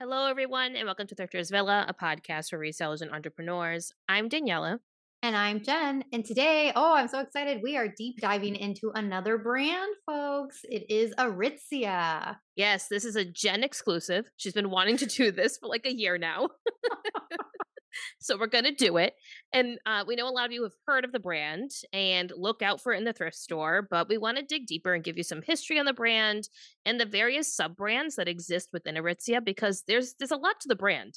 Hello, everyone, and welcome to Thrifters Villa, a podcast for resellers and entrepreneurs. I'm Daniela. And I'm Jenn. And today, oh, I'm so excited. We are deep diving into another brand, folks. It is Aritzia. Yes, this is a Jenn exclusive. She's been wanting to do this for like a year now. so we're going to do it. And uh, we know a lot of you have heard of the brand and look out for it in the thrift store, but we want to dig deeper and give you some history on the brand and the various sub brands that exist within Aritzia because there's there's a lot to the brand.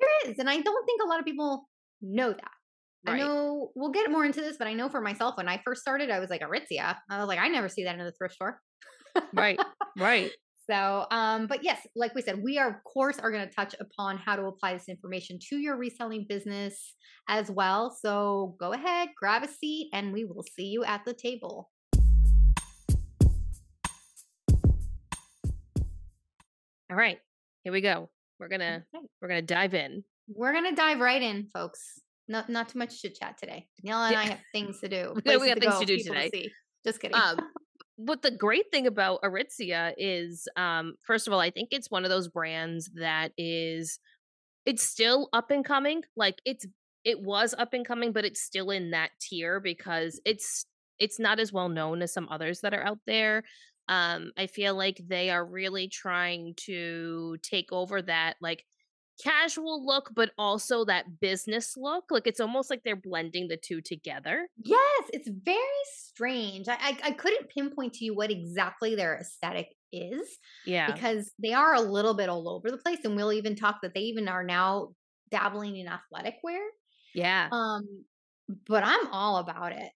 There is, and I don't think a lot of people know that. Right. I know we'll get more into this, but I know for myself when I first started, I was like Aritzia. I was like, I never see that in the thrift store. right, right. So, um, but yes, like we said, we are of course are going to touch upon how to apply this information to your reselling business as well. So go ahead, grab a seat, and we will see you at the table. All right, here we go. We're gonna okay. we're gonna dive in. We're gonna dive right in, folks. Not not too much chit chat today. Daniela and. I have things to do. we have things to do today. To Just kidding. Um, but the great thing about Aritzia is, um, first of all, I think it's one of those brands that is, it's still up and coming. Like it's, it was up and coming, but it's still in that tier because it's, it's not as well known as some others that are out there. Um, I feel like they are really trying to take over that, like casual look, but also that business look. Like it's almost like they're blending the two together. Yes, it's very strange. I, I, I couldn't pinpoint to you what exactly their aesthetic is. Yeah. Because they are a little bit all over the place. And we'll even talk that they even are now dabbling in athletic wear. Yeah. Um, but I'm all about it.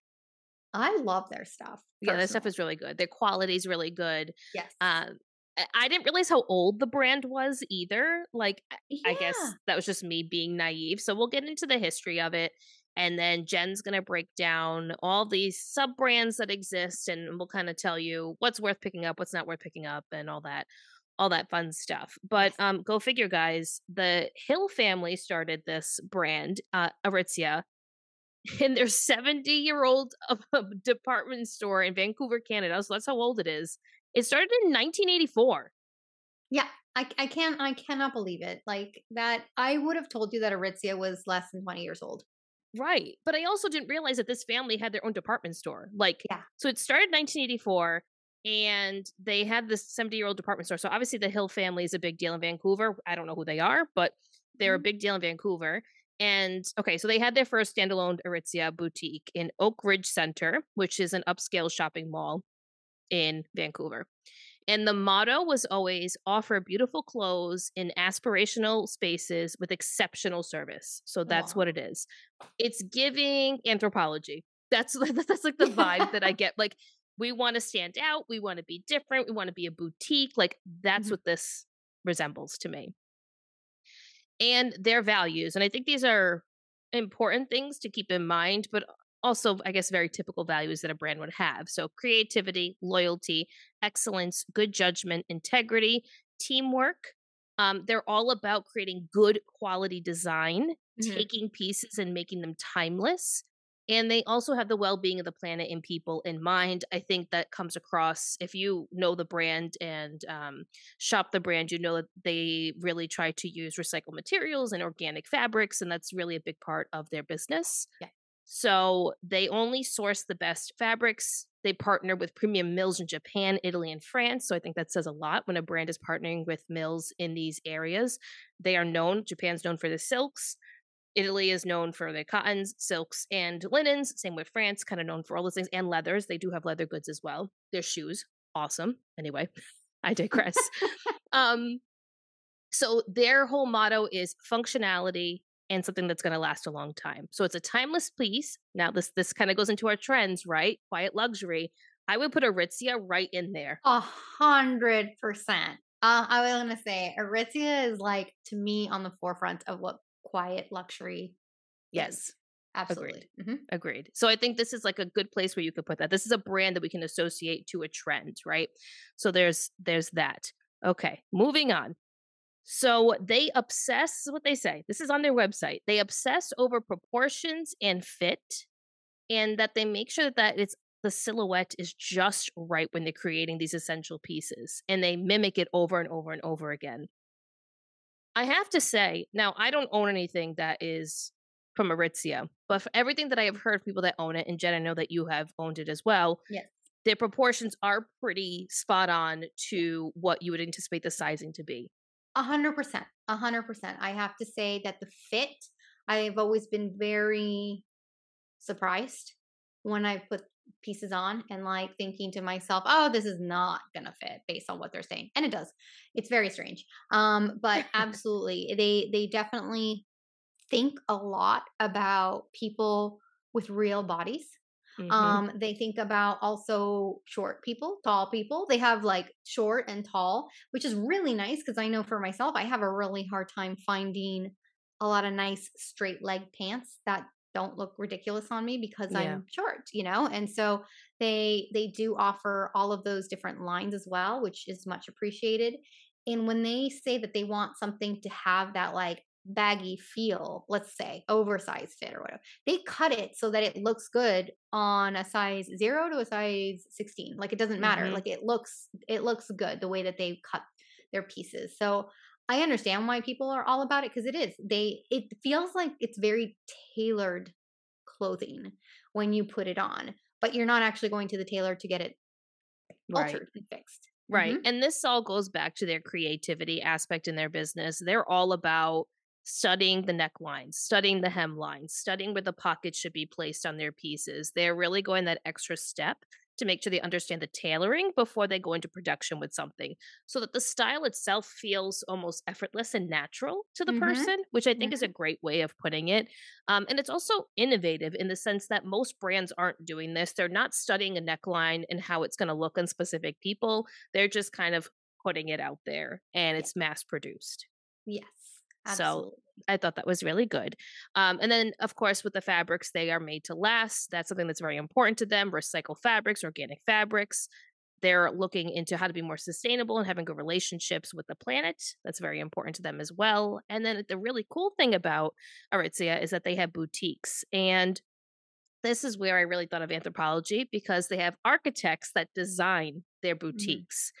I love their stuff. Personally. Yeah, their stuff is really good. Their quality is really good. Yes. Um, I didn't realize how old the brand was either. Like, yeah. I guess that was just me being naive. So we'll get into the history of it. And then Jenn's going to break down all these sub brands that exist and we'll kind of tell you what's worth picking up, what's not worth picking up, and all that. All that fun stuff. But um, go figure, guys. The Hill family started this brand, uh, Aritzia, in their 70 year old department store in Vancouver, Canada. So that's how old it is. It started in 1984. Yeah, I, I can't I cannot believe it. Like that I would have told you that Aritzia was less than 20 years old. Right. But I also didn't realize that this family had their own department store. Like yeah. so it started 1984 and they had this 70 year old department store. So obviously the Hill family is a big deal in Vancouver. I don't know who they are, but they're mm-hmm. a big deal in Vancouver. And okay, so they had their first standalone Aritzia boutique in Oakridge Center, which is an upscale shopping mall in Vancouver. And the motto was always offer beautiful clothes in aspirational spaces with exceptional service. So that's Aww. what it is. It's giving Anthropologie. That's that's like the vibe that I get. Like we want to stand out, we want to be different, we want to be a boutique. Like that's mm-hmm. what this resembles to me. And their values. And I think these are important things to keep in mind, but also i guess very typical values that a brand would have so creativity loyalty excellence good judgment integrity teamwork um, they're all about creating good quality design mm-hmm. taking pieces and making them timeless and they also have the well-being of the planet and people in mind i think that comes across if you know the brand and um, shop the brand you know that they really try to use recycled materials and organic fabrics and that's really a big part of their business yeah. So they only source the best fabrics. They partner with premium mills in Japan, Italy, and France. So I think that says a lot when a brand is partnering with mills in these areas. They are known, Japan's known for the silks. Italy is known for the cottons, silks, and linens. Same with France, kind of known for all those things, and leathers. They do have leather goods as well. Their shoes, awesome. Anyway, I digress. um, so their whole motto is functionality, and something that's going to last a long time. So it's a timeless piece. Now this this kind of goes into our trends, right? Quiet luxury. I would put Aritzia right in there. A hundred percent. Uh, I was gonna say Aritzia is like to me on the forefront of what quiet luxury. Yes, is. absolutely. Agreed. Mm-hmm. Agreed. So I think this is like a good place where you could put that. This is a brand that we can associate to a trend, right? So there's there's that. Okay, moving on. So they obsess, what they say. This is on their website. They obsess over proportions and fit, and that they make sure that it's the silhouette is just right when they're creating these essential pieces, and they mimic it over and over and over again. I have to say, now I don't own anything that is from Aritzia, but for everything that I have heard people that own it, and Jenn, I know that you have owned it as well. Yes. Their proportions are pretty spot on to what you would anticipate the sizing to be. A hundred percent. A hundred percent. I have to say that the fit, I've always been very surprised when I put pieces on and like thinking to myself, oh, this is not gonna fit based on what they're saying. And it does. It's very strange. Um, but absolutely they they definitely think a lot about people with real bodies. Mhm. Um, they think about also short people, tall people. They have like short and tall, which is really nice because I know for myself, I have a really hard time finding a lot of nice straight leg pants that don't look ridiculous on me because Yeah. I'm short, you know? And so they they do offer all of those different lines as well, which is much appreciated. And when they say that they want something to have that like baggy feel, let's say oversized fit or whatever, they cut it so that it looks good on a size 0 to a size 16. Like it doesn't matter. Mhm. Like it looks it looks good the way that they cut their pieces. So I understand why people are all about it because it is. They it feels like it's very tailored clothing when you put it on, but you're not actually going to the tailor to get it Right. altered and fixed. Right. Mhm. And this all goes back to their creativity aspect in their business. They're all about studying the necklines, studying the hemlines, studying where the pockets should be placed on their pieces. They're really going that extra step to make sure they understand the tailoring before they go into production with something so that the style itself feels almost effortless and natural to the Mhm. person, which I think is a great way of putting it. Um, and it's also innovative in the sense that most brands aren't doing this. They're not studying a neckline and how it's going to look on specific people. They're just kind of putting it out there and it's mass produced. Yes. So, I thought that was really good. Um, and then, of course, with the fabrics, they are made to last. That's something that's very important to them. Recycle fabrics, organic fabrics. They're looking into how to be more sustainable and having good relationships with the planet. That's very important to them as well. And then the really cool thing about Aritzia is that they have boutiques. And this is where I really thought of Anthropologie because they have architects that design their boutiques.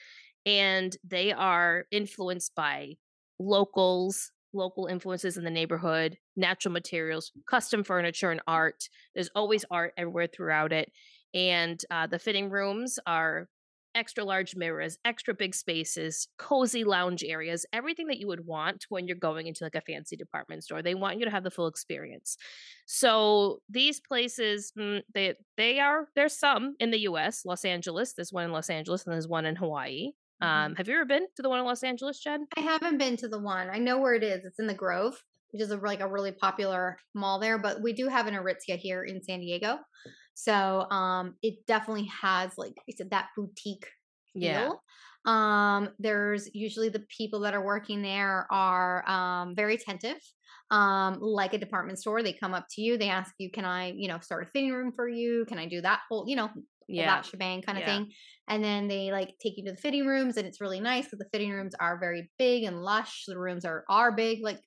And they are influenced by locals, local influences in the neighborhood, natural materials, custom furniture, and art. There's always art everywhere throughout it. And uh, the fitting rooms are extra large mirrors, extra big spaces, cozy lounge areas, everything that you would want when you're going into like a fancy department store. They want you to have the full experience. So these places, mm, they they are there's some in the U.S. Los Angeles. There's one in Los Angeles, and there's one in Hawaii. Mhm. Um, have you ever been to the one in Los Angeles, Jenn? I haven't been to the one. I know where it is. It's in the Grove, which is a, like a really popular mall there. But we do have an Aritzia here in San Diego, so um, it definitely has like I said that boutique Yeah. feel. Um, there's usually the people that are working there are um, very attentive. Um, like a department store, they come up to you, they ask you, "Can I, you know, start a fitting room for you? Can I do that whole, you know, Yeah. that shebang kind of Yeah. thing?" And then they like take you to the fitting rooms, and it's really nice because the fitting rooms are very big and lush. The rooms are are big, like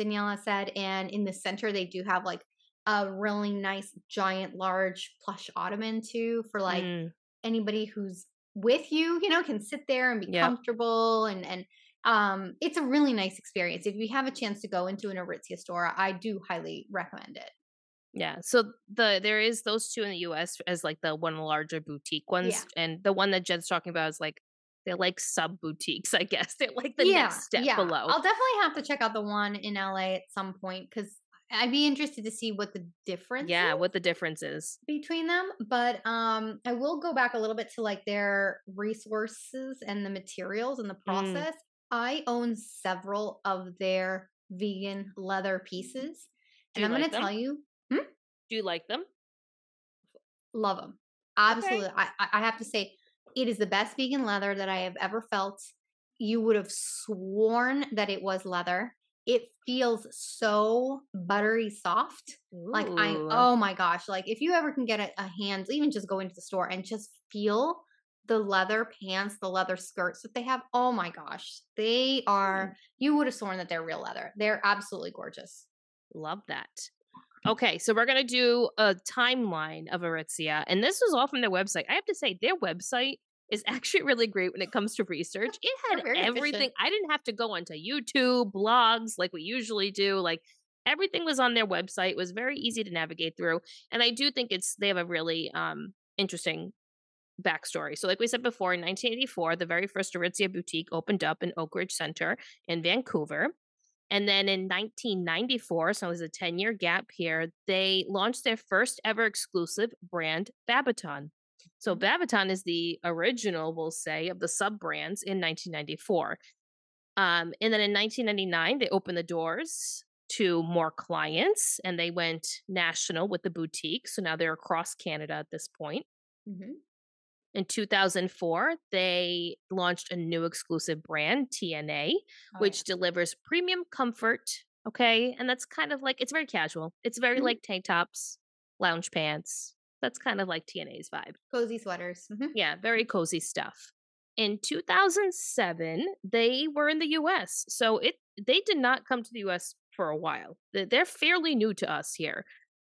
Daniela said, and in the center they do have like a really nice, giant, large plush ottoman too for like Mm, anybody who's with you, you know, can sit there and be Yep. comfortable and and um it's a really nice experience. If you have a chance to go into an Aritzia store, I do highly recommend it. Yeah. So the there is those two in the U.S. as like the one larger boutique ones, Yeah. and the one that Jed's talking about is like they're like sub boutiques, I guess. They're like the yeah, next step yeah. below. I'll definitely have to check out the one in LA at some point because I'd be interested to see what the difference yeah, is what the difference is. between them. But um I will go back a little bit to like their resources and the materials and the Mm. process. I own several of their vegan leather pieces. Do And I'm like going to tell them? You, Do you like them? love them. Absolutely. I, I I have to say, it is the best vegan leather that I have ever felt. You would have sworn that it was leather. It feels so buttery soft. Like I, oh my gosh! Like if you ever can get a, a hand, even just go into the store and just feel the leather pants, the leather skirts that they have. Oh my gosh, they are. Mm. You would have sworn that they're real leather. They're absolutely gorgeous. Love that. Okay, so we're gonna do a timeline of Aritzia, and this was all from their website. I have to say, their website is actually really great when it comes to research. It had everything. Efficient. I didn't have to go onto YouTube, blogs like we usually do. Like everything was on their website. It was very easy to navigate through. And I do think it's they have a really um interesting backstory. So, like we said before, in 1984, the very first Aritzia boutique opened up in Oakridge Center in Vancouver. And then in 1994, so it was a 10 year gap here, they launched their first ever exclusive brand, Babaton. So mm-hmm. Babaton is the original, we'll say, of the sub brands in 1994. Um, and then in 1999, they opened the doors to more clients and they went national with the boutique. So now they're across Canada at this point. Mm-hmm. In 2004, they launched a new exclusive brand, TNA, oh, which yeah. delivers premium comfort. Okay. And that's kind of like, it's very casual. It's very mm-hmm. like tank tops, lounge pants. That's kind of like TNA's vibe. Cozy sweaters. Mm-hmm. Yeah. Very cozy stuff. In 2007, they were in the US. So it, they did not come to the US for a while. They're fairly new to us here.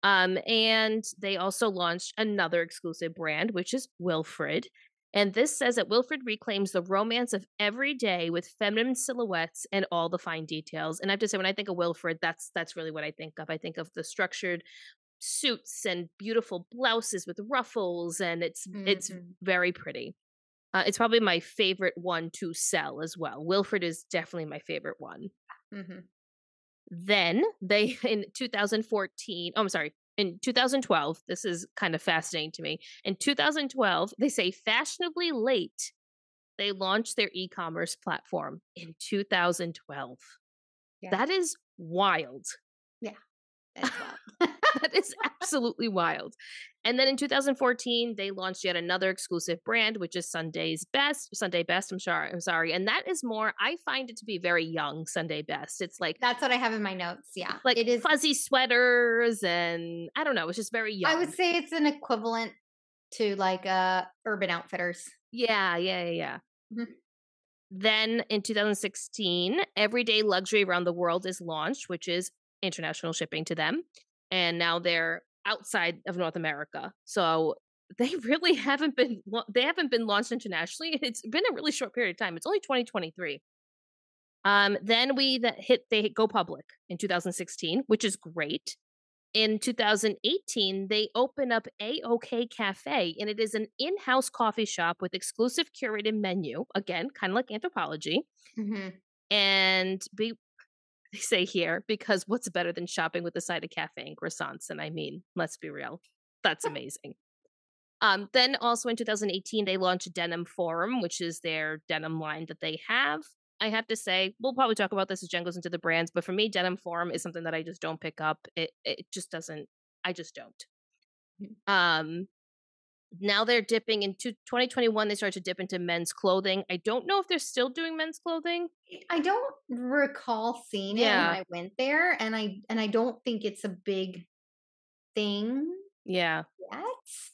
Um, and they also launched another exclusive brand, which is Wilfred. And this says that Wilfred reclaims the romance of every day with feminine silhouettes and all the fine details. And I have to say, when I think of Wilfred, that's that's really what I think of. I think of the structured suits and beautiful blouses with ruffles, and it's mm-hmm. it's very pretty. Uh, it's probably my favorite one to sell as well. Wilfred is definitely my favorite one. Mm-hmm. Then they, in 2014, oh, I'm sorry, in 2012, this is kind of fascinating to me. In 2012, they say fashionably late, they launched their e commerce platform in 2012. Yeah. That is wild. Yeah. That's that is absolutely wild. And then in 2014, they launched yet another exclusive brand, which is Sunday's Best. Sunday Best. I'm sorry. I'm sorry. And that is more. I find it to be very young. Sunday Best. It's like that's what I have in my notes. Yeah, like it is fuzzy sweaters, and I don't know. It's just very young. I would say it's an equivalent to like uh Urban Outfitters. Yeah, yeah, yeah. Mm-hmm. Then in 2016, Everyday Luxury Around the World is launched, which is international shipping to them and now they're outside of North America. So they really haven't been they haven't been launched internationally. It's been a really short period of time. It's only 2023. Um, then we that hit they go public in 2016, which is great. In 2018, they open up AOK Cafe, and it is an in-house coffee shop with exclusive curated menu. Again, kind of like Anthropologie. Mm-hmm. And be, they say here, because what's better than shopping with a side of cafe and croissants? And I mean, let's be real, that's amazing. Um, then also in 2018, they launched Denim Forum, which is their denim line that they have. I have to say, we'll probably talk about this as Jenn goes into the brands, but for me, Denim Forum is something that I just don't pick up. It it just doesn't. I just don't. Mm. Um, now they're dipping into 2021 they started to dip into men's clothing. I don't know if they're still doing men's clothing. I don't recall seeing it when i went there and i and i don't think it's a big thing yeah. yet.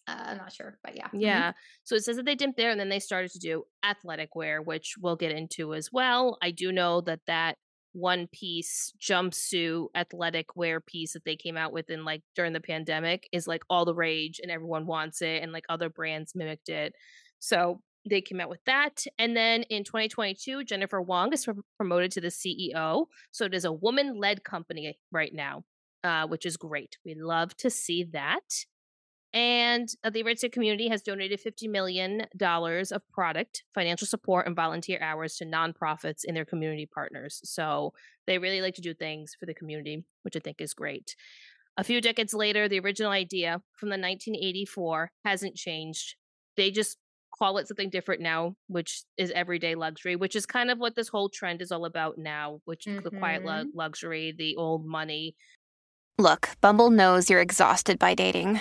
Uh, i'm not sure but yeah yeah. Mm-hmm. so it says that they dipped there and then they started to do athletic wear which we'll get into as well. I do know that that one piece jumpsuit athletic wear piece that they came out with in like during the pandemic is like all the rage and everyone wants it and like other brands mimicked it. So they came out with that. And then in 2022, Jennifer Wong is promoted to the CEO. So it is a woman led company right now, uh, which is great. We love to see that. And uh, the Aritzia community has donated $50 million of product, financial support, and volunteer hours to nonprofits in their community partners. So they really like to do things for the community, which I think is great. A few decades later, the original idea from the 1984 hasn't changed. They just call it something different now, which is everyday luxury, which is kind of what this whole trend is all about now, which mm-hmm. the quiet lu- luxury, the old money. Look, Bumble knows you're exhausted by dating.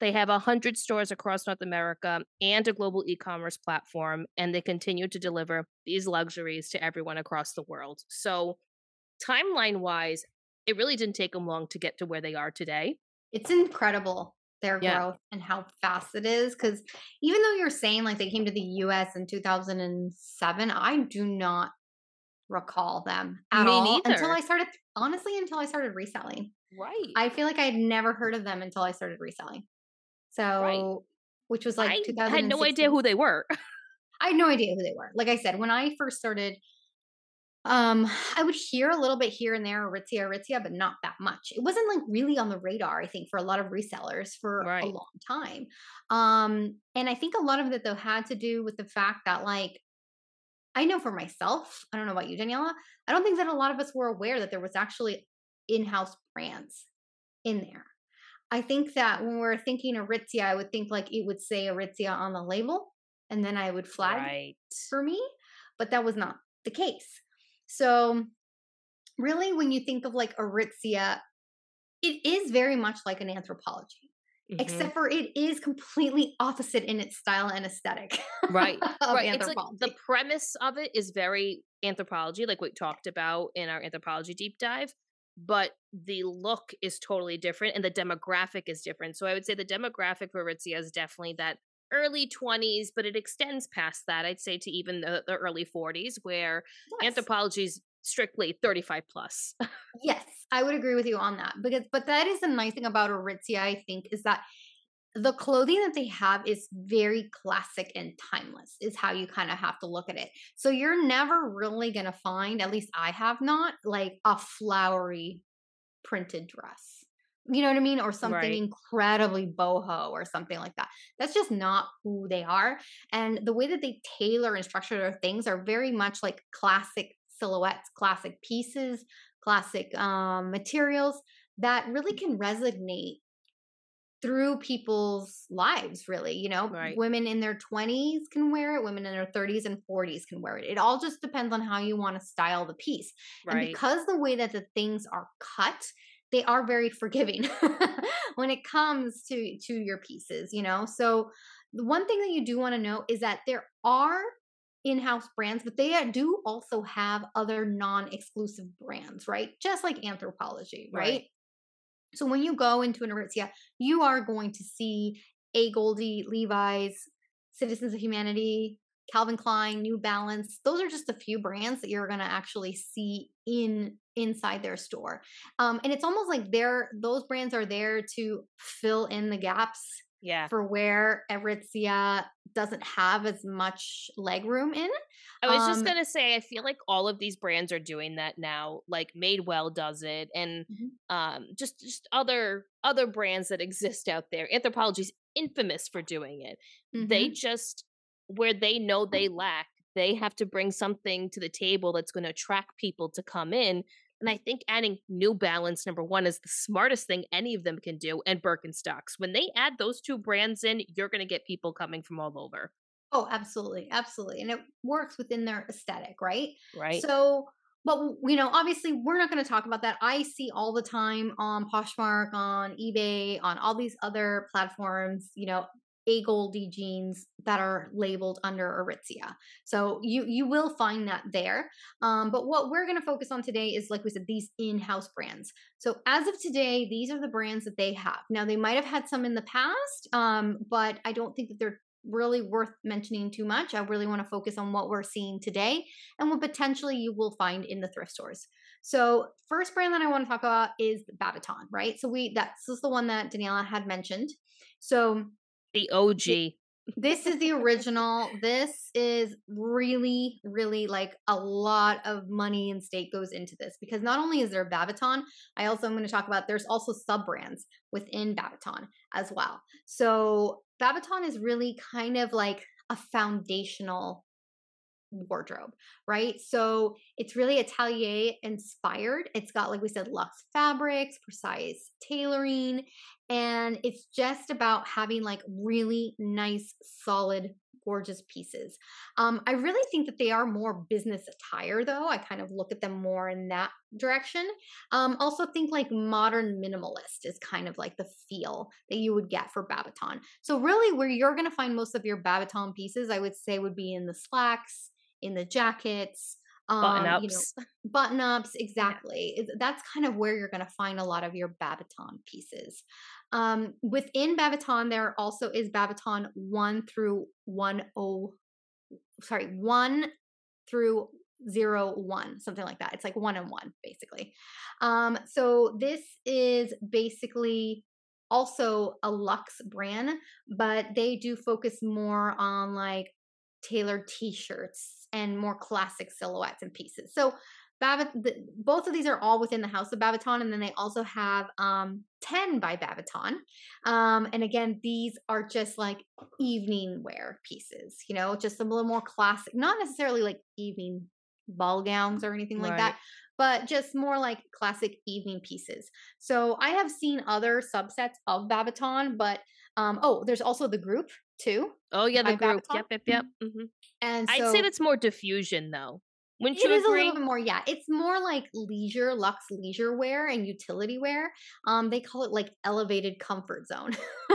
They have 100 stores across North America and a global e commerce platform, and they continue to deliver these luxuries to everyone across the world. So, timeline wise, it really didn't take them long to get to where they are today. It's incredible their Yeah. growth and how fast it is. Because even though you're saying like they came to the US in 2007, I do not recall them at Me all until. I started, honestly, until I started reselling. Right. I feel like I had never heard of them until I started reselling. So, which was like I had no idea who they were. I had no idea who they were. Like I said, when I first started, um, I would hear a little bit here and there, Aritzia, Aritzia, but not that much. It wasn't like really on the radar, I think, for a lot of resellers for a long time. Um, and I think a lot of it though had to do with the fact that like I know for myself, I don't know about you, Daniela, I don't think that a lot of us were aware that there was actually in-house brands in there. I think that when we're thinking Aritzia, I would think like it would say Aritzia on the label, and then I would flag Right. for me, but that was not the case. So, really, when you think of like Aritzia, it is very much like an Anthropologie, Mhm. except for it is completely opposite in its style and aesthetic. Right. right. It's like the premise of it is very Anthropologie, like we talked about in our Anthropologie deep dive, but the look is totally different and the demographic is different. So I would say the demographic for Aritzia is definitely that early 20s, but it extends past that. I'd say to even the, the early 40s, where Yes. Anthropologie is strictly 35 plus. Yes, I would agree with you on that. Because but that is the nice thing about Aritzia, I think, is that the clothing that they have is very classic and timeless, is how you kind of have to look at it. So you're never really gonna find, at least I have not, like a flowery printed dress. You know what I mean? Or something Right. incredibly boho or something like that. That's just not who they are. And the way that they tailor and structure their things are very much like classic silhouettes, classic pieces, classic um, materials that really can resonate through people's lives really you know Right. women in their 20s can wear it women in their 30s and 40s can wear it it all just depends on how you want to style the piece and right. because the way that the things are cut they are very forgiving when it comes to to your pieces you know so the one thing that you do want to know is that there are in-house brands but they uh, do also have other non-exclusive brands right just like Anthropologie right, Right. So when you go into an Aritzia, you are going to see AGOLDE, Levi's, Citizens of Humanity, Calvin Klein, New Balance. Those are just a few brands that you're going to actually see in inside their store. Um, and it's almost like they're those brands are there to fill in the gaps yeah. for where Aritzia doesn't have as much leg room in. I was just Um, gonna say, I feel like all of these brands are doing that now. Like Madewell does it, and Mhm. um, just just other other brands that exist out there. Anthropologie's infamous for doing it. They just where they know they lack, they have to bring something to the table that's going to attract people to come in. And I think adding New Balance number one is the smartest thing any of them can do, and Birkenstocks. When they add those two brands in, you're going to get people coming from all over, Oh, absolutely, absolutely, and it works within their aesthetic, right? right? So, but you know, obviously, we're not going to talk about that. I see all the time on Poshmark, on eBay, on all these other platforms. You know, AGOLDE jeans that are labeled under Aritzia. So you you will find that there. Um, but what we're going to focus on today is, like we said, these in-house brands. So as of today, these are the brands that they have. Now they might have had some in the past, um, but I don't think that they're really worth mentioning too much. I really want to focus on what we're seeing today and what potentially you will find in the thrift stores. So, first brand that I want to talk about is Babaton, right? So we that's is the one that Daniela had mentioned. So the OG. this is the original. This is really, really like a lot of money and stake goes into this because not only is there Babaton, I also am going to talk about there's also sub brands within Babaton as well. So Babaton is really kind of like a foundational wardrobe, right? So it's really Atelier inspired. It's got, like we said, luxe fabrics, precise tailoring, and it's just about having like really nice, solid gorgeous pieces. Um, I really think that they are more business attire, though. I kind of look at them more in that direction. Um, also, think like modern minimalist is kind of like the feel that you would get for Babaton. So, really, where you're going to find most of your Babaton pieces, I would say, would be in the slacks, in the jackets. Um, Button ups. You know, button ups, exactly. It's- That's kind of where you're going to find a lot of your Babaton pieces. Um, within Babaton, there also is Babaton 1 through 10, sorry, 1 through zero one, something like that. It's like one and one, basically. Um, so this is basically also a Lux brand, but they do focus more on like tailored t-shirts and more classic silhouettes and pieces. So the, both of these are all within the house of Babaton, and then they also have um, 10 by Babaton. Um, and again, these are just like evening wear pieces, you know, just a little more classic, not necessarily like evening ball gowns or anything like that, but just more like classic evening pieces. So I have seen other subsets of Babaton, but um, oh, there's also the group too. Oh yeah, the group. Babaton? Yep, yep, yep. hmm And so I'd say that's more diffusion though. Wouldn't it you is a little bit more, yeah. It's more like leisure, luxe leisure wear and utility wear. Um, they call it like elevated comfort zone.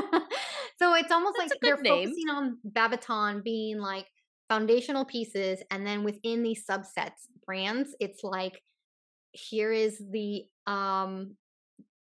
so it's almost That's like they're name. focusing on Babaton being like foundational pieces, and then within these subsets brands, it's like here is the um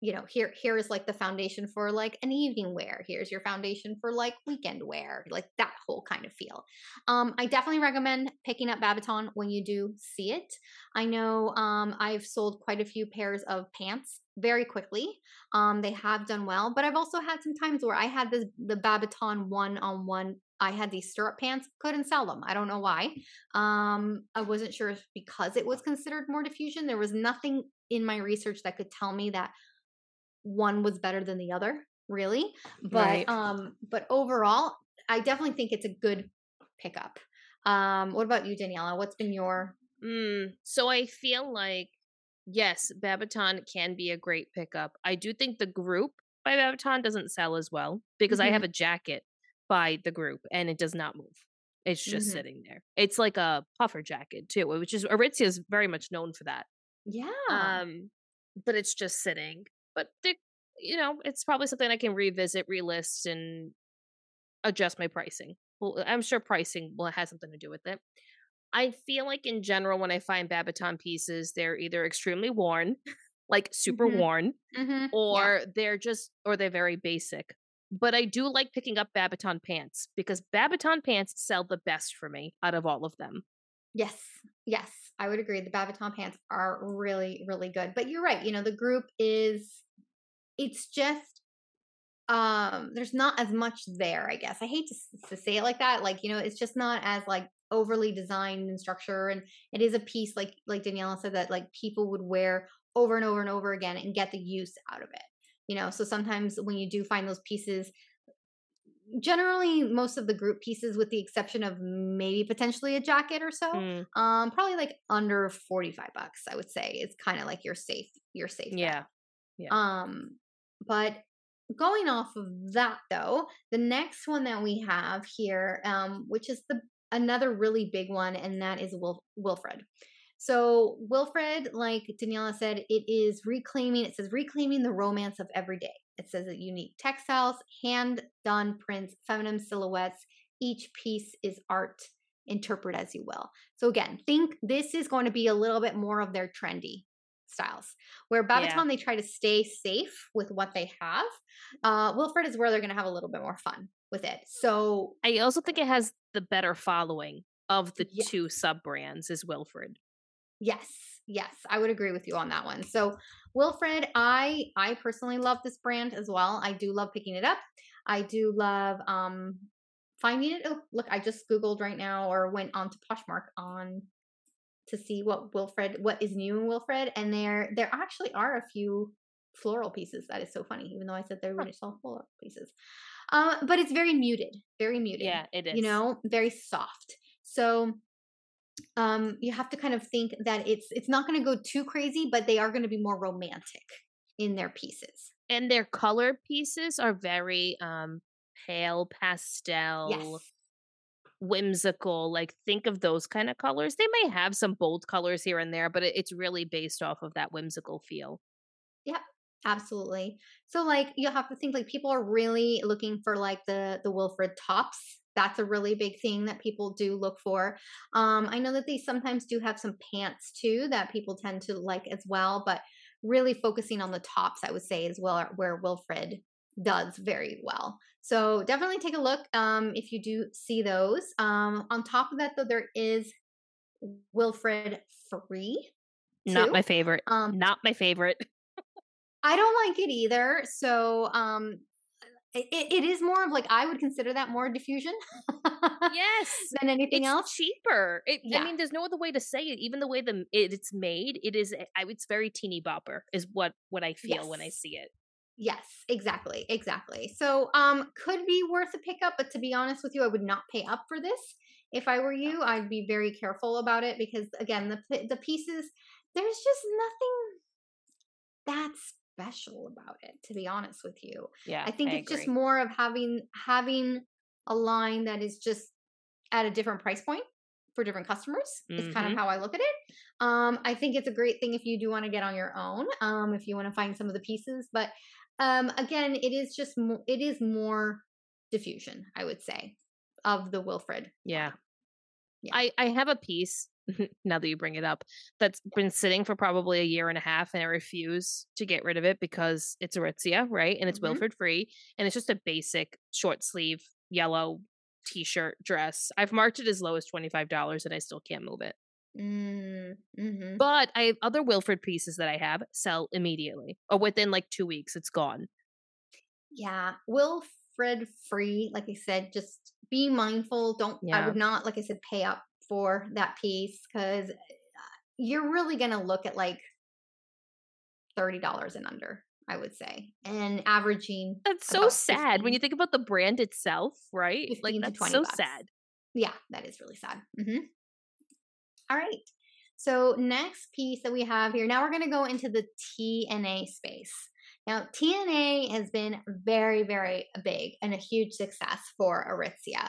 you know here here is like the foundation for like an evening wear. Here's your foundation for like weekend wear like that whole kind of feel. Um i definitely recommend picking up babaton when you do see it. I know um i've sold quite a few pairs of pants very quickly. Um they have done well but i've also had some times where i had this the babaton one on one i had these stirrup pants couldn't sell them. I don't know why. Um i wasn't sure if because it was considered more diffusion there was nothing in my research that could tell me that one was better than the other really but Right. um but overall i definitely think it's a good pickup um what about you daniela what's been your Mm, so I feel like yes, Babaton can be a great pickup. I do think the group by Babaton doesn't sell as well because I have a jacket by the group and it does not move. It's just Mhm. sitting there. It's like a puffer jacket too, which is Aritzia is very much known for that. yeah Um, but it's just sitting. But they, you know, it's probably something I can revisit, relist, and adjust my pricing. Well, I'm sure pricing will have something to do with it. I feel like in general, when I find Babaton pieces, they're either extremely worn, like super Mhm. worn, Mhm. or they're just, or they're very basic. But I do like picking up Babaton pants because Babaton pants sell the best for me out of all of them. Yes, yes, I would agree. The Babaton pants are really, really good. But you're right. You know, the group is, it's just, um, there's not as much there. I guess I hate to, to say it like that. Like, you know, it's just not as like overly designed in structure, and it is a piece like like Daniela said that like people would wear over and over and over again and get the use out of it. You know, so sometimes when you do find those pieces generally most of the group pieces with the exception of maybe potentially a jacket or so Mm, um probably like under 45 bucks i would say it's kind of like your safe your safe yeah. Yeah. um but going off of that though the next one that we have here um which is the another really big one and that is Wil- wilfred so wilfred like daniela said it is reclaiming it says reclaiming the romance of every day it says that unique textiles hand done prints feminine silhouettes each piece is art interpret as you will so again think this is going to be a little bit more of their trendy styles where Babaton Yeah. they try to stay safe with what they have. Uh, Wilfred is where they're going to have a little bit more fun with it. So I also think it has the better following of the Yes. two sub brands is Wilfred. Yes, yes, I would agree with you on that one. So Wilfred, I I personally love this brand as well. I do love picking it up. I do love um finding it. Oh, look, I just googled right now or went on to Poshmark on to see what Wilfred what is new in Wilfred and there there actually are a few floral pieces. That is so funny even though I said they were just all floral pieces. Uh, but it's very muted, very muted. Yeah, it is. you know very soft so um you have to kind of think that it's it's not going to go too crazy but they are going to be more romantic in their pieces and their color pieces are very um pale pastel. yes whimsical. Like think of those kind of colors. They may have some bold colors here and there, but it's really based off of that whimsical feel. Yep, absolutely. So like you'll have to think like people are really looking for like the the Wilfred tops. That's a really big thing that people do look for. Um, I know that they sometimes do have some pants too that people tend to like as well, but really focusing on the tops, I would say, is well where Wilfred does very well. So definitely take a look um, if you do see those. Um, on top of that, though, there is Wilfred Free. Not my favorite. Um, Not my favorite. I don't like it either. So um, it, it is more of like I would consider that more diffusion yes. than anything it's else. cheaper. It, Yeah. I mean, there's no other way to say it. Even the way the it, it's made, it is. I it's very teeny bopper. Is what what I feel when I see it. Yes, exactly, exactly. So, um, could be worth a pickup, but to be honest with you, I would not pay up for this. If I were you, I'd be very careful about it because, again, the the pieces, there's just nothing that special about it. To be honest with you, Yeah, I think it's just more of having having a line that is just at a different price point for different customers. Is kind of how I look at it. Um, I think it's a great thing if you do want to get on your own. Um, if you want to find some of the pieces, but um, again, it is just mo- it is more diffusion, I would say, of the Wilfred. Yeah. Yeah. I I have a piece now that you bring it up that's been sitting for probably a year and a half and I refuse to get rid of it because it's Aritzia, right? And it's Mhm. Wilfred free and it's just a basic short sleeve yellow t-shirt dress. I've marked it as low as $25 and I still can't move it. Mm, hmm But I have other Wilfred pieces that I have sell immediately or within like 2 weeks it's gone. Yeah, Wilfred free. Like I said, just be mindful. Don't. I would not, like I said, pay up for that piece because you're really gonna look at like thirty dollars and under. I would say, and averaging. That's so sad when you think about the brand itself, right? Like that's 20 so bucks. sad. Yeah, that is really sad. hmm All right. So next piece that we have here. Now we're going to go into the TNA space. Now TNA has been very, very big and a huge success for Aritzia.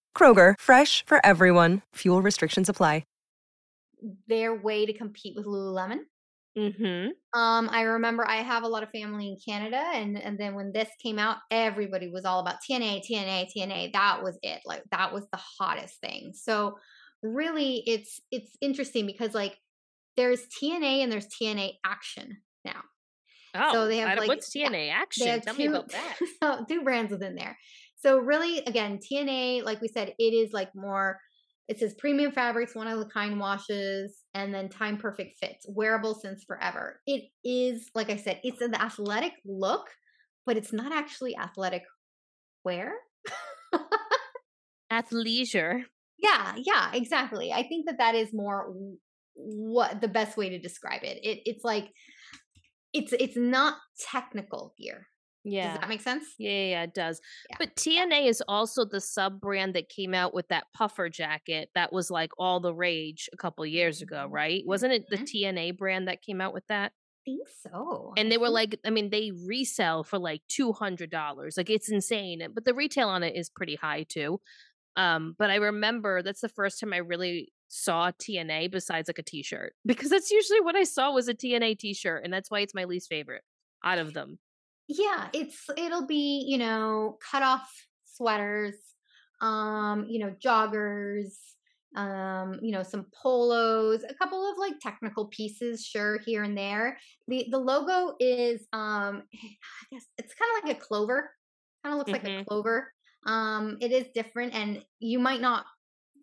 Kroger, fresh for everyone. Fuel restrictions apply. their way to compete with Lululemon. Mhm. Um, I remember I have a lot of family in Canada, and and then when this came out, everybody was all about TNA, TNA, TNA. That was it. Like that was the hottest thing. So really, it's it's interesting because like there's TNA and there's TNA Action now. Oh, so they have, like- what's TNA action? Tell two, me about that. so two brands within there. So really, again, TNA, like we said, it is like more. It says premium fabrics, one of a kind washes, and then time perfect fits, wearable since forever. It is, like I said, it's an athletic look, but it's not actually athletic wear. Athleisure. yeah, yeah, exactly. I think that that is more what the best way to describe it. It it's like it's it's not technical gear. Yeah. Does that make sense? yeah, yeah, yeah, it does. Yeah, But TNA is also the sub brand that came out with that puffer jacket that was like all the rage a couple years ago, Mhm, right? Wasn't it the mhm. TNA brand that came out with that? I think so. And they were like, I mean, they resell for like two hundred dollars. Like it's insane. But the retail on it is pretty high too. Um, but I remember that's the first time I really saw TNA besides like a t-shirt. Because that's usually what I saw was a TNA t-shirt, and that's why it's my least favorite out of them. Yeah it's it'll be you know cut off sweaters um you know joggers um you know some polos a couple of like technical pieces sure here and there the the logo is um i guess it's kind of like a clover kind of looks like a Mhm. clover um it is different and you might not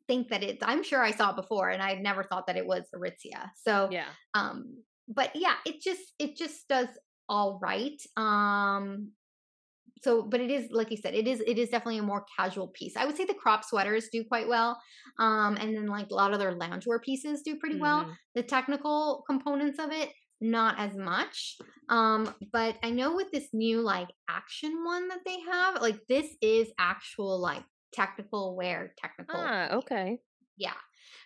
think that it's i'm sure i saw it before and i never thought that it was aritzia so Yeah. um but yeah it just it just does all right um so but it is like you said it is it is definitely a more casual piece i would say the crop sweaters do quite well um and then like a lot of their loungewear pieces do pretty well Mhm. the technical components of it not as much um but i know with this new like action one that they have like this is actual like technical wear technical Ah, okay. yeah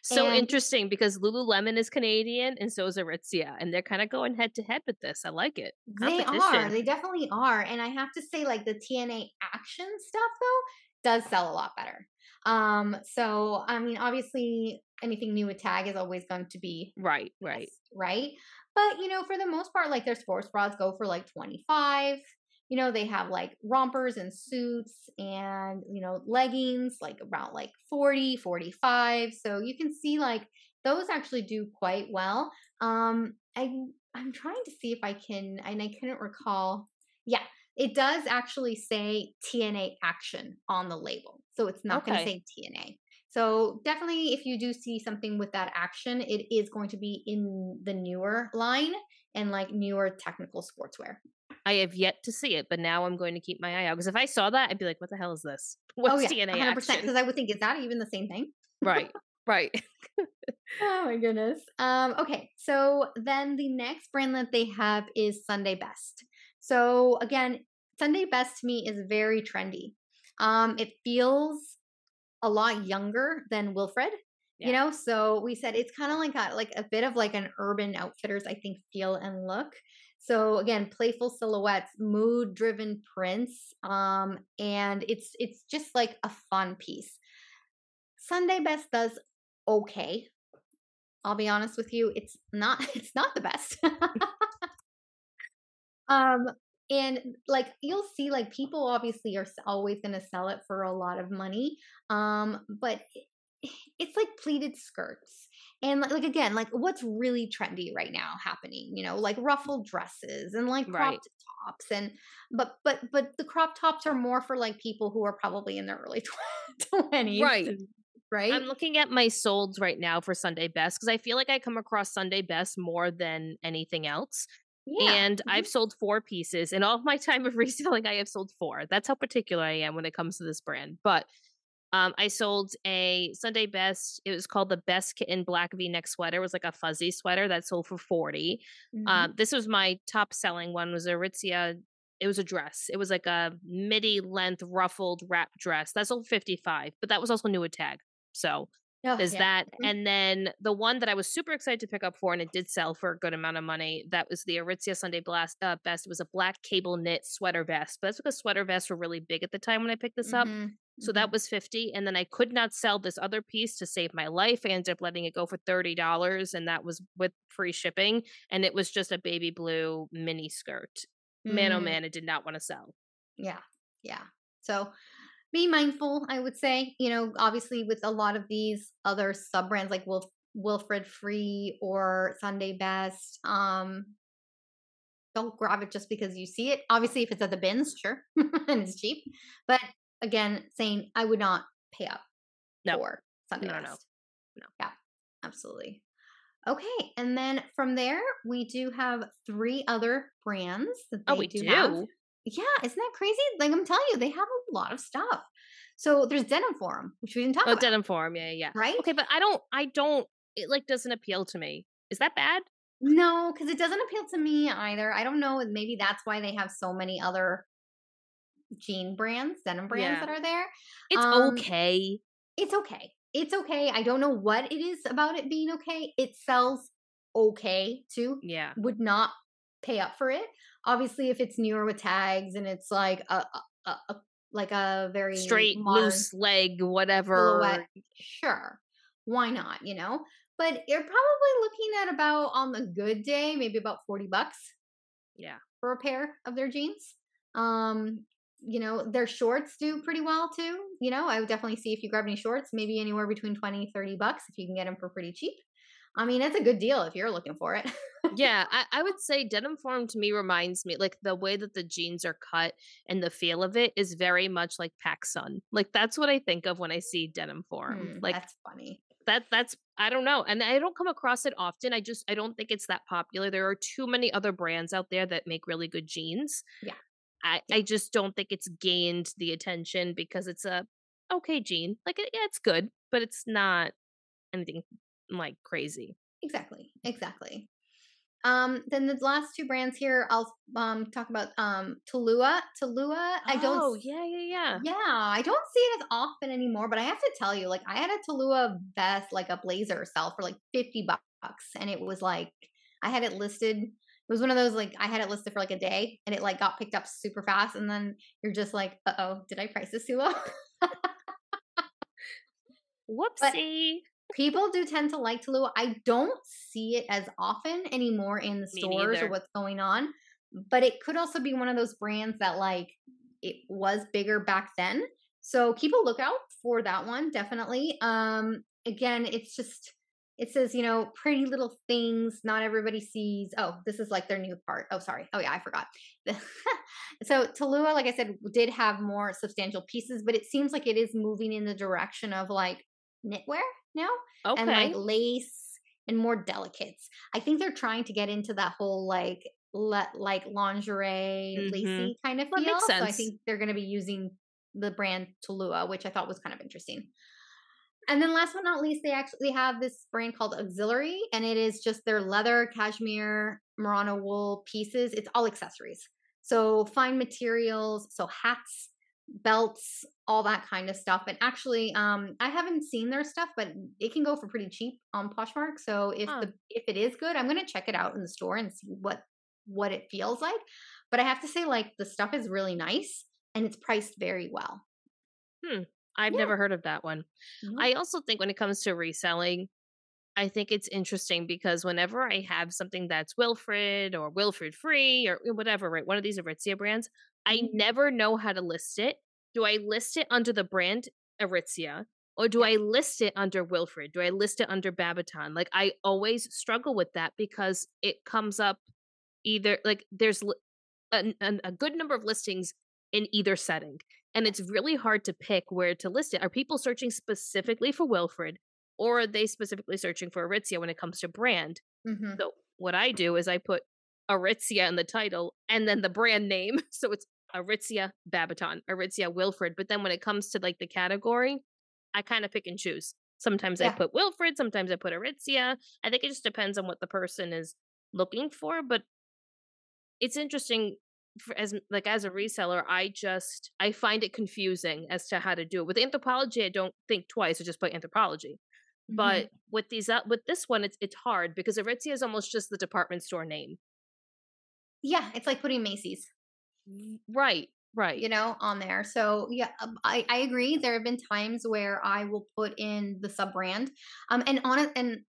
So And- interesting because Lululemon is Canadian and so is Aritzia, and they're kind of going head to head with this. I like it. They are. They definitely are. And I have to say, like the TNA action stuff though does sell a lot better. Um, so I mean, obviously anything new with tag is always going to be Right, right. right? But you know, for the most part, like their sports bras go for like 25. You know, they have like rompers and suits and you know, leggings like around like 40, 45. So you can see like those actually do quite well. Um, I I'm trying to see if I can, and I couldn't recall. Yeah, it does actually say TNA action on the label, so it's not going to say TNA. So definitely, if you do see something with that action, it is going to be in the newer line and like newer technical sportswear. I have yet to see it, but now I'm going to keep my eye out because if I saw that, I'd be like, "What the hell is this? What's oh yeah, TNA 100%. action?" Because I would think, is that even the same thing? right, right. Oh my goodness. Um, okay, so then the next brand that they have is Sunday Best. So again, Sunday Best to me is very trendy. Um, it feels a lot younger than Wilfred. You know, so we said it's kind of like a like a bit of like an urban outfitters, I think, feel and look. So again, playful silhouettes, mood driven prints, um, and it's it's just like a fun piece. Sunday Best does okay. I'll be honest with you, it's not it's not the best. um and like you'll see like people obviously are always going to sell it for a lot of money. Um but it's like pleated skirts. And like, like again, like what's really trendy right now happening, you know, like ruffled dresses and like Right. tops and but but but the crop tops are more for like people who are probably in their early 20s. Right. Right? I'm looking at my solds right now for Sunday Best because I feel like I come across Sunday Best more than anything else. yeah. And mhm. I've sold four pieces. In all of my time of reselling, I have sold four. That's how particular I am when it comes to this brand. But um, I sold a Sunday Best. It was called the Best Kitten Black V neck sweater. It was like a fuzzy sweater that sold for 40. Mhm. Um, this was my top selling one was a Aritzia. It was a dress. It was like a midi length ruffled wrap dress. That sold 55, but that was also new with tag. So Oh, there's yeah. that. And then the one that I was super excited to pick up for, and it did sell for a good amount of money. That was the Aritzia Sunday Blast uh, Best. It was a black cable knit sweater vest. But that's because sweater vests were really big at the time when I picked this up. So that was 50 and then I could not sell this other piece to save my life. I ended up letting it go for $30 and that was with free shipping and it was just a baby blue mini skirt. Man oh Mm, man, it did not want to sell. Yeah, yeah. So be mindful, I would say. You know, obviously with a lot of these other sub brands like Wilf- Wilfred Free or Sunday Best, um, don't grab it just because you see it. Obviously, if it's at the bins, sure, and it's cheap. But again, saying I would not pay up No. for Sunday No, no, Best. no. Yeah, absolutely. Okay, and then from there we do have three other brands that oh, they Oh, we do. do. have. Yeah, isn't that crazy? Like I'm telling you, they have a lot of stuff. So there's Denim Forum, which we didn't talk Oh, about, Denim Forum. Yeah, yeah. yeah. right? Okay, but I don't, I don't, it like doesn't appeal to me. Is that bad? No, because it doesn't appeal to me either. I don't know. Maybe that's why they have so many other jean brands, denim brands Yeah. that are there. It's Um, okay. It's okay. It's okay. I don't know what it is about it being okay. It sells okay too. Yeah. Would not pay up for it. Obviously, if it's newer with tags and it's like a, a, a, like a very Straight, loose leg, whatever. silhouette, sure, why not? You know, but you're probably looking at about on the good day, maybe about forty bucks Yeah. for a pair of their jeans. Um, you know, their shorts do pretty well too. You know, I would definitely see if you grab any shorts, maybe anywhere between 20, 30 bucks if you can get them for pretty cheap. I mean, it's a good deal if you're looking for it. yeah, I, I would say Denim Forum to me reminds me like the way that the jeans are cut and the feel of it is very much like PacSun. Like that's what I think of when I see Denim Forum. Hmm, like that's funny. that that's I don't know. And I don't come across it often. I just I don't think it's that popular. There are too many other brands out there that make really good jeans. Yeah. I, I just don't think it's gained the attention because it's a okay jean. Like yeah, it's good, but it's not anything like crazy. Exactly. Exactly. Um, then the last two brands here, I'll um talk about um Talula. Talula, I don't. Oh yeah, yeah, yeah. Yeah, I don't see it as often anymore, but I have to tell you, like, I had a Talula vest, like a blazer, sell for like fifty bucks, and it was like I had it listed. It was one of those like I had it listed for like a day, and it like got picked up super fast, and then you're just like, uh oh, did I price this too low? Whoopsie people do tend to like Talula. I don't see it as often anymore in the stores or what's going on, but it could also be one of those brands that like it was bigger back then. So keep a lookout for that one, definitely. Um, again, it's just it says, you know, pretty little things not everybody sees. Oh, this is like their new part. Oh, sorry. Oh, yeah, I forgot. so, Talula, like I said, did have more substantial pieces, but it seems like it is moving in the direction of like knitwear now Okay. and like lace and more delicates. I think they're trying to get into that whole like le- like lingerie Mhm. lacy kind of feel. makes So I think they're going to be using the brand Talula, which I thought was kind of interesting. And then last but not least, they actually have this brand called Auxiliary, and it is just their leather, cashmere, merino wool pieces. It's all accessories. So fine materials, so hats, belts, all that kind of stuff. And actually, um, I haven't seen their stuff, but it can go for pretty cheap on Poshmark. So if Huh. the if it is good, I'm gonna check it out in the store and see what what it feels like. But I have to say, like the stuff is really nice and it's priced very well. I've yeah. never heard of that one. Mhm. I also think when it comes to reselling, I think it's interesting because whenever I have something that's Wilfred or Wilfred Free or whatever, right, one of these Aritzia brands, I Mhm. never know how to list it. Do I list it under the brand Aritzia or do I list it under Wilfred? Do I list it under Babaton? Like I always struggle with that because it comes up either like there's a, a, a good number of listings in either setting and it's really hard to pick where to list it. Are people searching specifically for Wilfred or are they specifically searching for Aritzia when it comes to brand? Mhm. So what I do is I put Aritzia in the title and then the brand name. So it's Aritzia Babaton, Aritzia Wilfred. But then when it comes to like the category, I kind of pick and choose. Sometimes I put Wilfred, sometimes I put Aritzia. I think it just depends on what the person is looking for. But it's interesting as like as a reseller, I just I find it confusing as to how to do it. With Anthropologie, I don't think twice. I just put Anthropologie. Mhm. But with these uh, with this one, it's it's hard because Aritzia is almost just the department store name. yeah, it's like putting Macy's. Right, right. you know, on there. So yeah, um, I, I agree. There have been times where I will put in the sub brand. Um and on it. and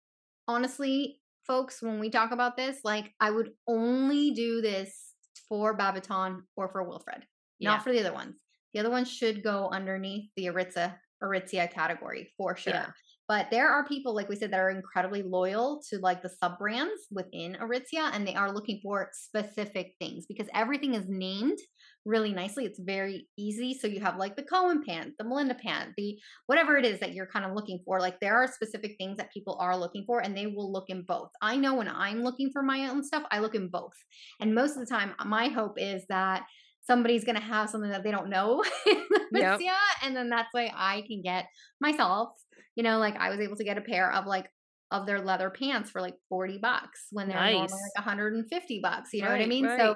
honestly, folks, when we talk about this, like I would only do this for Babaton or for Wilfred, Yeah. not for the other ones. The other ones should go underneath the Aritza Aritzia category for sure. Yeah. But there are people, like we said, that are incredibly loyal to like the sub brands within Aritzia, and they are looking for specific things because everything is named really nicely. It's very easy. So you have like the Cohen pant, the Melina pant, the whatever it is that you're kind of looking for. Like there are specific things that people are looking for, and they will look in both. I know when I'm looking for my own stuff, I look in both. And most of the time, my hope is that somebody's going to have something that they don't know in Yep. Aritzia, and then that's why I can get myself. You know, like I was able to get a pair of like of their leather pants for like 40 bucks when they're normally like 150 bucks. You know what I Right, mean? So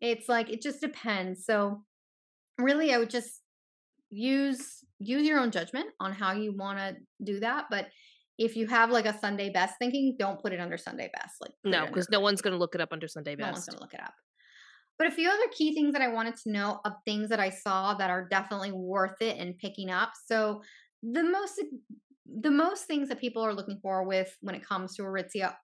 it's like it just depends. So really I would just use use your own judgment on how you want to do that. But if you have like a Sunday best thinking, don't put it under Sunday best. Like No, because no one's going to look it up under Sunday best. no one's gonna look it up. But a few other key things that I wanted to know of things that I saw that are definitely worth it and picking up. So the most the most things that people are looking for with when it comes to Aritzia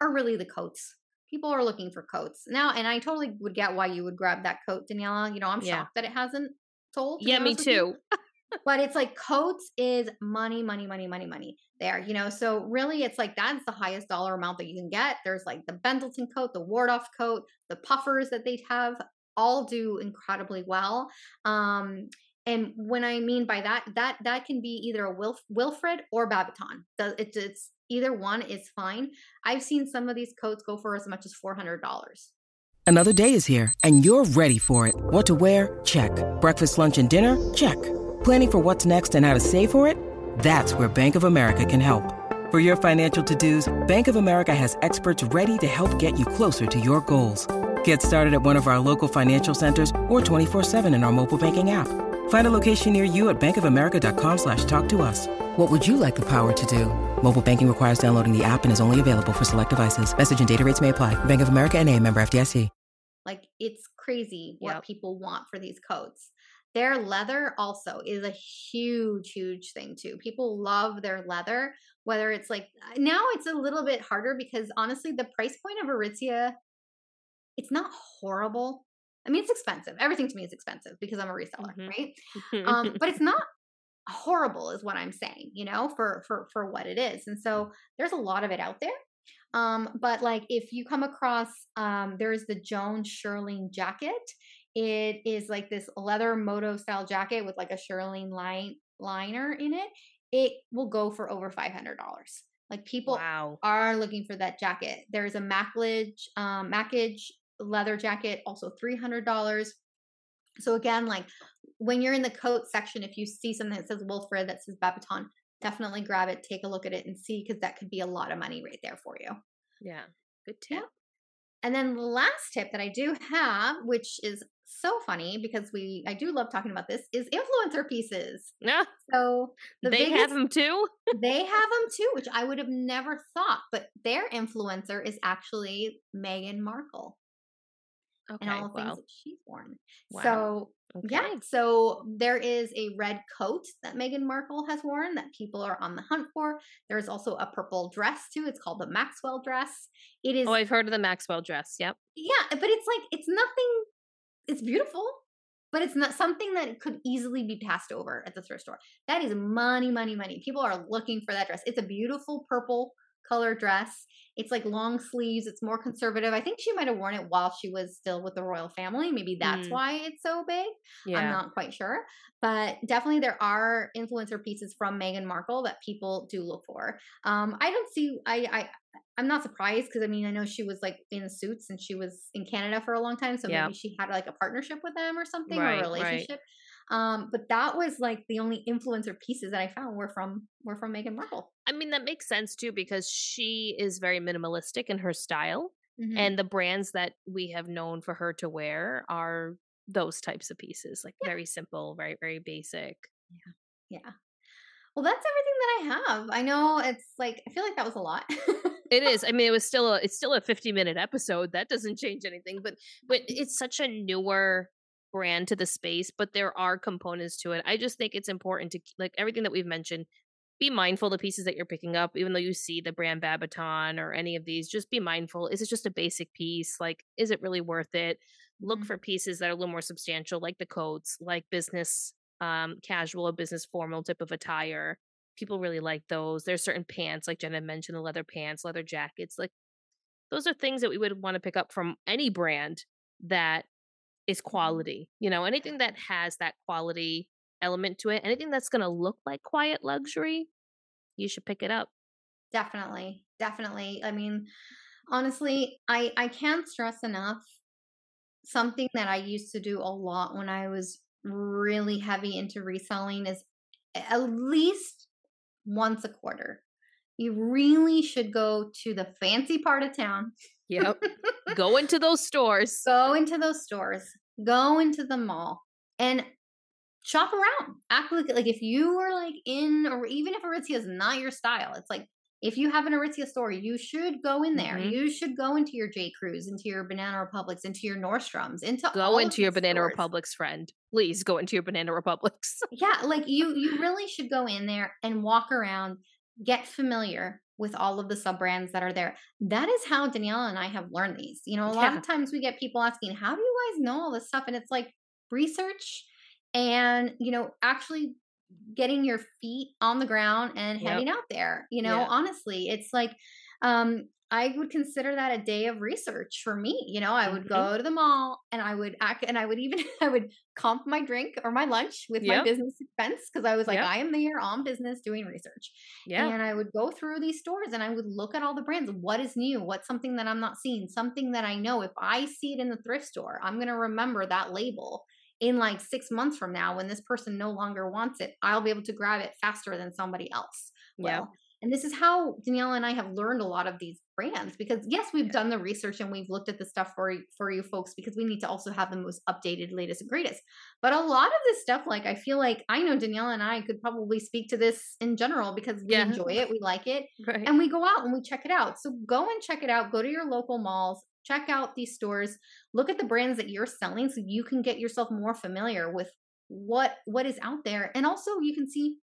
are really the coats. People are looking for coats now, and I totally would get why you would grab that coat, Daniela. You know, I'm Yeah. shocked that it hasn't sold. Yeah, me honest with you too. but it's like coats is money money money money money there you know so really it's like that's the highest dollar amount that you can get there's like the bendleton coat the wardoff coat the puffers that they have all do incredibly well um and when i mean by that that that can be either a Wilf, wilfred or babaton it's, it's either one is fine i've seen some of these coats go for as much as $400 Another day is here, and you're ready for it. What to wear? Check. Breakfast, lunch, and dinner? Check. Planning for what's next and how to save for it? That's where Bank of America can help. For your financial to-dos, Bank of America has experts ready to help get you closer to your goals. Get started at one of our local financial centers or 24-7 in our mobile banking app. Find a location near you at bankofamerica.com slash talk to us. What would you like the power to do? Mobile banking requires downloading the app and is only available for select devices. Message and data rates may apply. Bank of America and a member FDIC. Like it's crazy what Yep. people want for these coats. Their leather also is a huge, huge thing too. People love their leather, whether it's like now it's a little bit harder because honestly, the price point of Aritzia, it's not horrible. I mean, it's expensive. Everything to me is expensive because I'm a reseller, Mhm. right? um, but it's not horrible is what i'm saying you know for for for what it is and so there's a lot of it out there um but like if you come across um there's the joan shearling jacket it is like this leather moto style jacket with like a shearling line liner in it it will go for over $500 like people wow. are looking for that jacket. There's a Maclage, um, Mackage leather jacket, also $300. So again, like when you're in the coat section, if you see something that says Wilfred, that says Babaton, definitely grab it, take a look at it and see, because that could be a lot of money right there for you. Yeah. Good Yeah. tip. And then the last tip that I do have, which is so funny because we, I do love talking about this, is influencer pieces. No, So the they biggest, have them too. they have them too, which I would have never thought. But their influencer is actually Meghan Markle Okay. and all the things that she's worn. Wow. So okay. yeah, so there is a red coat that Meghan Markle has worn that people are on the hunt for. There's also a purple dress too. It's called the Maxwell dress. It oh, is Oh, I've heard of the Maxwell dress. Yep. yeah, but it's like it's nothing. It's beautiful, but it's not something that could easily be passed over at the thrift store. That is money, money, money. People are looking for that dress. It's a beautiful purple color dress. It's like long sleeves. It's more conservative. I think she might have worn it while she was still with the royal family. Maybe that's Mm. why it's so big. Yeah. I'm not quite sure, but definitely there are influencer pieces from Meghan Markle that people do look for. Um, I don't see. I I I'm not surprised because I mean I know she was like in suits and she was in Canada for a long time, so Yeah. maybe she had like a partnership with them or something Right, or a relationship. Um, but that was like the only influencer pieces that I found were from were from Meghan Markle. I mean, that makes sense too because she is very minimalistic in her style. Mhm. And the brands that we have known for her to wear are those types of pieces, like very simple, very, very basic. Yeah, yeah. Well, that's everything that I have. I know it's like I feel like that was a lot. It is. I mean, it was still a it's still a 50 minute episode. That doesn't change anything, but but it's such a newer brand to the space, but there are components to it. I just think it's important to like everything that we've mentioned, be mindful of the pieces that you're picking up, even though you see the brand Babaton or any of these, just be mindful. Is it just a basic piece? Like, is it really worth it? Look Mhm. for pieces that are a little more substantial, like the coats, like business um casual or business formal type of attire people really like those. There's certain pants, like Jenna mentioned, the leather pants, leather jackets. Like those are things that we would want to pick up from any brand that is mm-hmm. quality. You know, anything that has that quality element to it, anything that's going to look like quiet luxury, you should pick it up. definitely definitely i mean honestly i i can't stress enough something that i used to do a lot when i was really heavy into reselling is at least once a quarter you really should go to the fancy part of town Yep. Go into those stores. go into those stores go into the mall and shop around act like like if you were like in or even if aritzia is not your style it's like if you have an aritzia store you should go in there Mhm. you should go into your j crews into your banana republics into your nordstroms into all Go into your Banana stores. Republics, friend. Please go into your Banana Republics. yeah like you you really should go in there and walk around get familiar with all of the sub brands that are there that is how daniela and i have learned these you know a lot Yeah. of times we get people asking how do you guys know all this stuff and it's like research and you know actually getting your feet on the ground and Yep. heading out there you know honestly it's like um I would consider that a day of research for me. You know, I would Mhm. go to the mall and I would act and I would even I would comp my drink or my lunch with my business expense because I was like, Yep. I am there on business doing research. Yeah. And I would go through these stores and I would look at all the brands. What is new? What's something that I'm not seeing? Something that I know if I see it in the thrift store, I'm going to remember that label in like six months from now when this person no longer wants it. I'll be able to grab it faster than somebody else. Yeah. And this is how Daniela and I have learned a lot of these brands because yes, we've done the research and we've looked at the stuff for for you folks because we need to also have the most updated, latest, and greatest. But a lot of this stuff, like I feel like I know Daniela and I could probably speak to this in general because we Yeah. enjoy it, we like it, Right. and we go out and we check it out. So go and check it out. Go to your local malls, check out these stores, look at the brands that you're selling so you can get yourself more familiar with what what is out there. And also you can see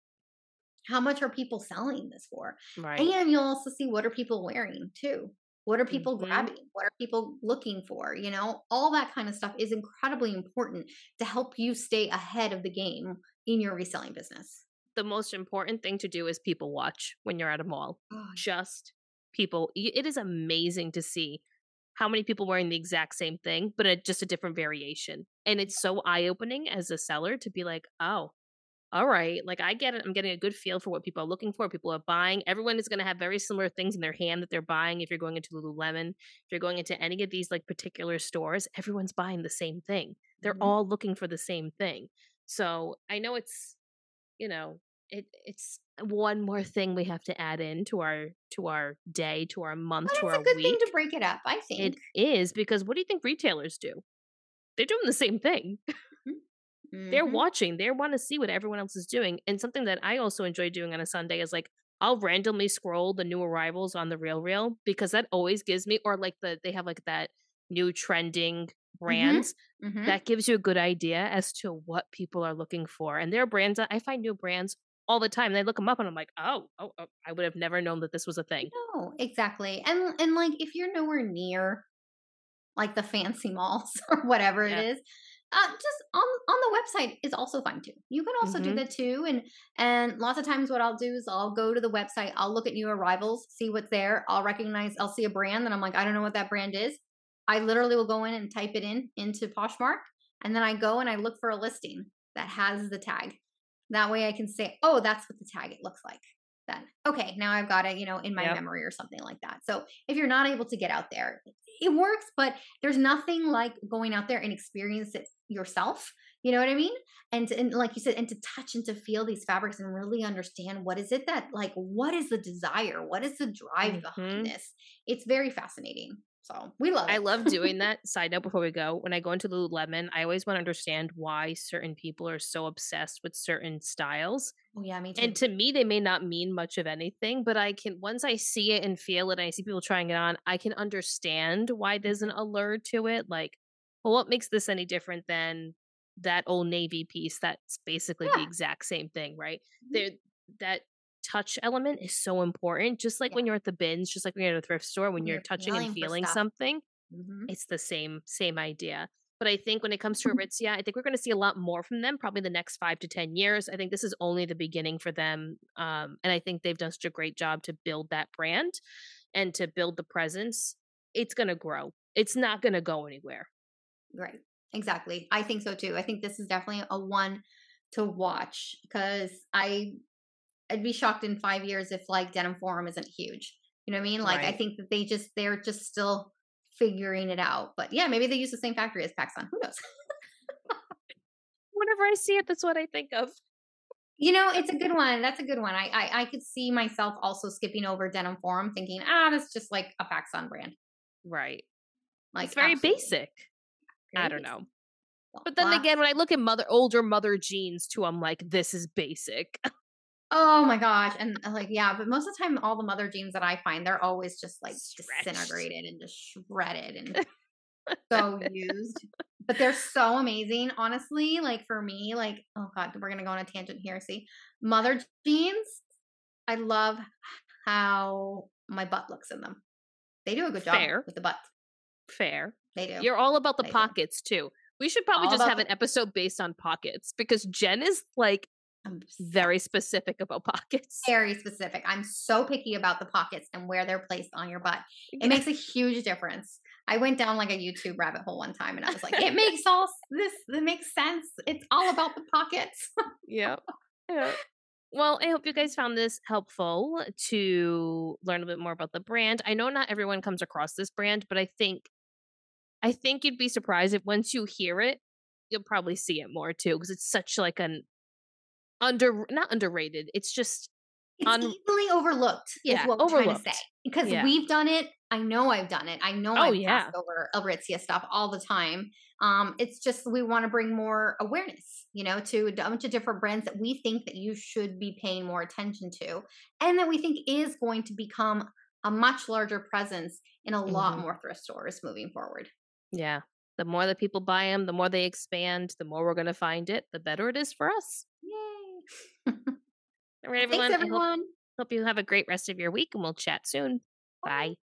how much are people selling this for? right. And you'll also see what are people wearing too. What are people Mhm. grabbing? What are people looking for? You know, all that kind of stuff is incredibly important to help you stay ahead of the game in your reselling business. the most important thing to do is people watch when you're at a mall. Oh, Just people. It is amazing to see how many people wearing the exact same thing, but a, just a different variation. And it's so eye opening as a seller to be like, oh, all right, like I get it. I'm getting a good feel for what people are looking for, people are buying. Everyone is going to have very similar things in their hand that they're buying. If you're going into Lululemon, if you're going into any of these like particular stores, everyone's buying the same thing. They're Mhm. all looking for the same thing. So I know it's, you know, it it's one more thing we have to add in to our to our day, to our month, But to it's our a good week. thing to break it up, I think. It is because what do you think retailers do? They're doing the same thing. They're Mhm. watching. They want to see what everyone else is doing. And something that I also enjoy doing on a Sunday is like I'll randomly scroll the new arrivals on the Real Real because that always gives me or like the they have like that new trending brands Mhm. that gives you a good idea as to what people are looking for. And there are brands I find new brands all the time. And I look them up and I'm like, oh, oh, oh I would have never known that this was a thing. No, exactly. And and like if you're nowhere near like the fancy malls or whatever Yeah. it is, uh, just on on the website is also fine too. You can also do Mhm. that too. And and lots of times what I'll do is I'll go to the website, I'll look at new arrivals, see what's there. I'll recognize, I'll see a brand, and I'm like, I don't know what that brand is. I literally will go in and type it in into Poshmark, and then I go and I look for a listing that has the tag. That way I can say, oh, that's what the tag it looks like. Then okay, now I've got it, you know, in my Yep. memory or something like that. So if you're not able to get out there, it works, but there's nothing like going out there and experience it yourself. You know what I mean? And, to, and like you said, and to touch and to feel these fabrics and really understand what is it that like what is the desire? What is the drive Mhm. behind this? It's very fascinating. So we love it. I love doing that. Side note before we go, when I go into Lululemon, I always want to understand why certain people are so obsessed with certain styles. oh yeah, me too. And to me, they may not mean much of anything, but I can once I see it and feel it, and I see people trying it on, I can understand why there's an allure to it. Like, well, what makes this any different than that old navy piece that's basically the exact same thing, right? Mhm. There that touch element is so important. Just like Yeah. when you're at the bins, just like when you're at a thrift store, when you're you're touching and feeling something, Mhm. it's the same same idea. But I think when it comes Mm-hmm. to Aritzia, I think we're going to see a lot more from them probably the next five to ten years. I think this is only the beginning for them, um, and I think they've done such a great job to build that brand and to build the presence. It's going to grow. It's not going to go anywhere. Right. Exactly. I think so too. I think this is definitely a one to watch because I I'd be shocked in five years if like Denim Forum isn't huge. You know what I mean? Like I think that they just they're just still figuring it out. But yeah, maybe they use the same factory as PacSun. Who knows? Whenever I see it, that's what I think of. You know, it's a good one. That's a good one. I I, I could see myself also skipping over Denim Forum, thinking, ah, that's just like a PacSun brand. Right. Like it's very absolutely. basic. I don't basic. know. But then again, when I look at mother older mother jeans too, I'm like, this is basic. Oh my gosh. And uh, like, yeah, but most of the time, all the mother jeans that I find, they're always just like Stretched. disintegrated and just shredded and so used. But they're so amazing, honestly. Like for me, like, oh God, we're going to go on a tangent here. See, mother jeans, I love how my butt looks in them. They do a good job Fair. with the butt. Fair. They do. You're all about the They do. pockets too. We should probably All just have the- an episode based on pockets because Jenn is like I'm very specific about pockets. very specific. I'm so picky about the pockets and where they're placed on your butt. It makes a huge difference. I went down like a YouTube rabbit hole one time and I was like, it makes all this, it makes sense. It's all about the pockets. yeah. yeah. Well, I hope you guys found this helpful to learn a bit more about the brand. I know not everyone comes across this brand, but I think I think you'd be surprised if once you hear it, you'll probably see it more too because it's such like an under not underrated. It's just It's Un- easily overlooked, Yeah, is what we're trying to say. Because Yeah. we've done it. I know I've done it. I know Oh, I've yeah. passed over Elritzia stuff all the time. Um, it's just we want to bring more awareness, you know, to a bunch of different brands that we think that you should be paying more attention to, and that we think is going to become a much larger presence in a lot Mhm. more thrift stores moving forward. yeah. The more that people buy them, the more they expand, the more we're going to find it, the better it is for us. All right, everyone. Thanks, I hope- everyone. hope you have a great rest of your week and we'll chat soon. Bye.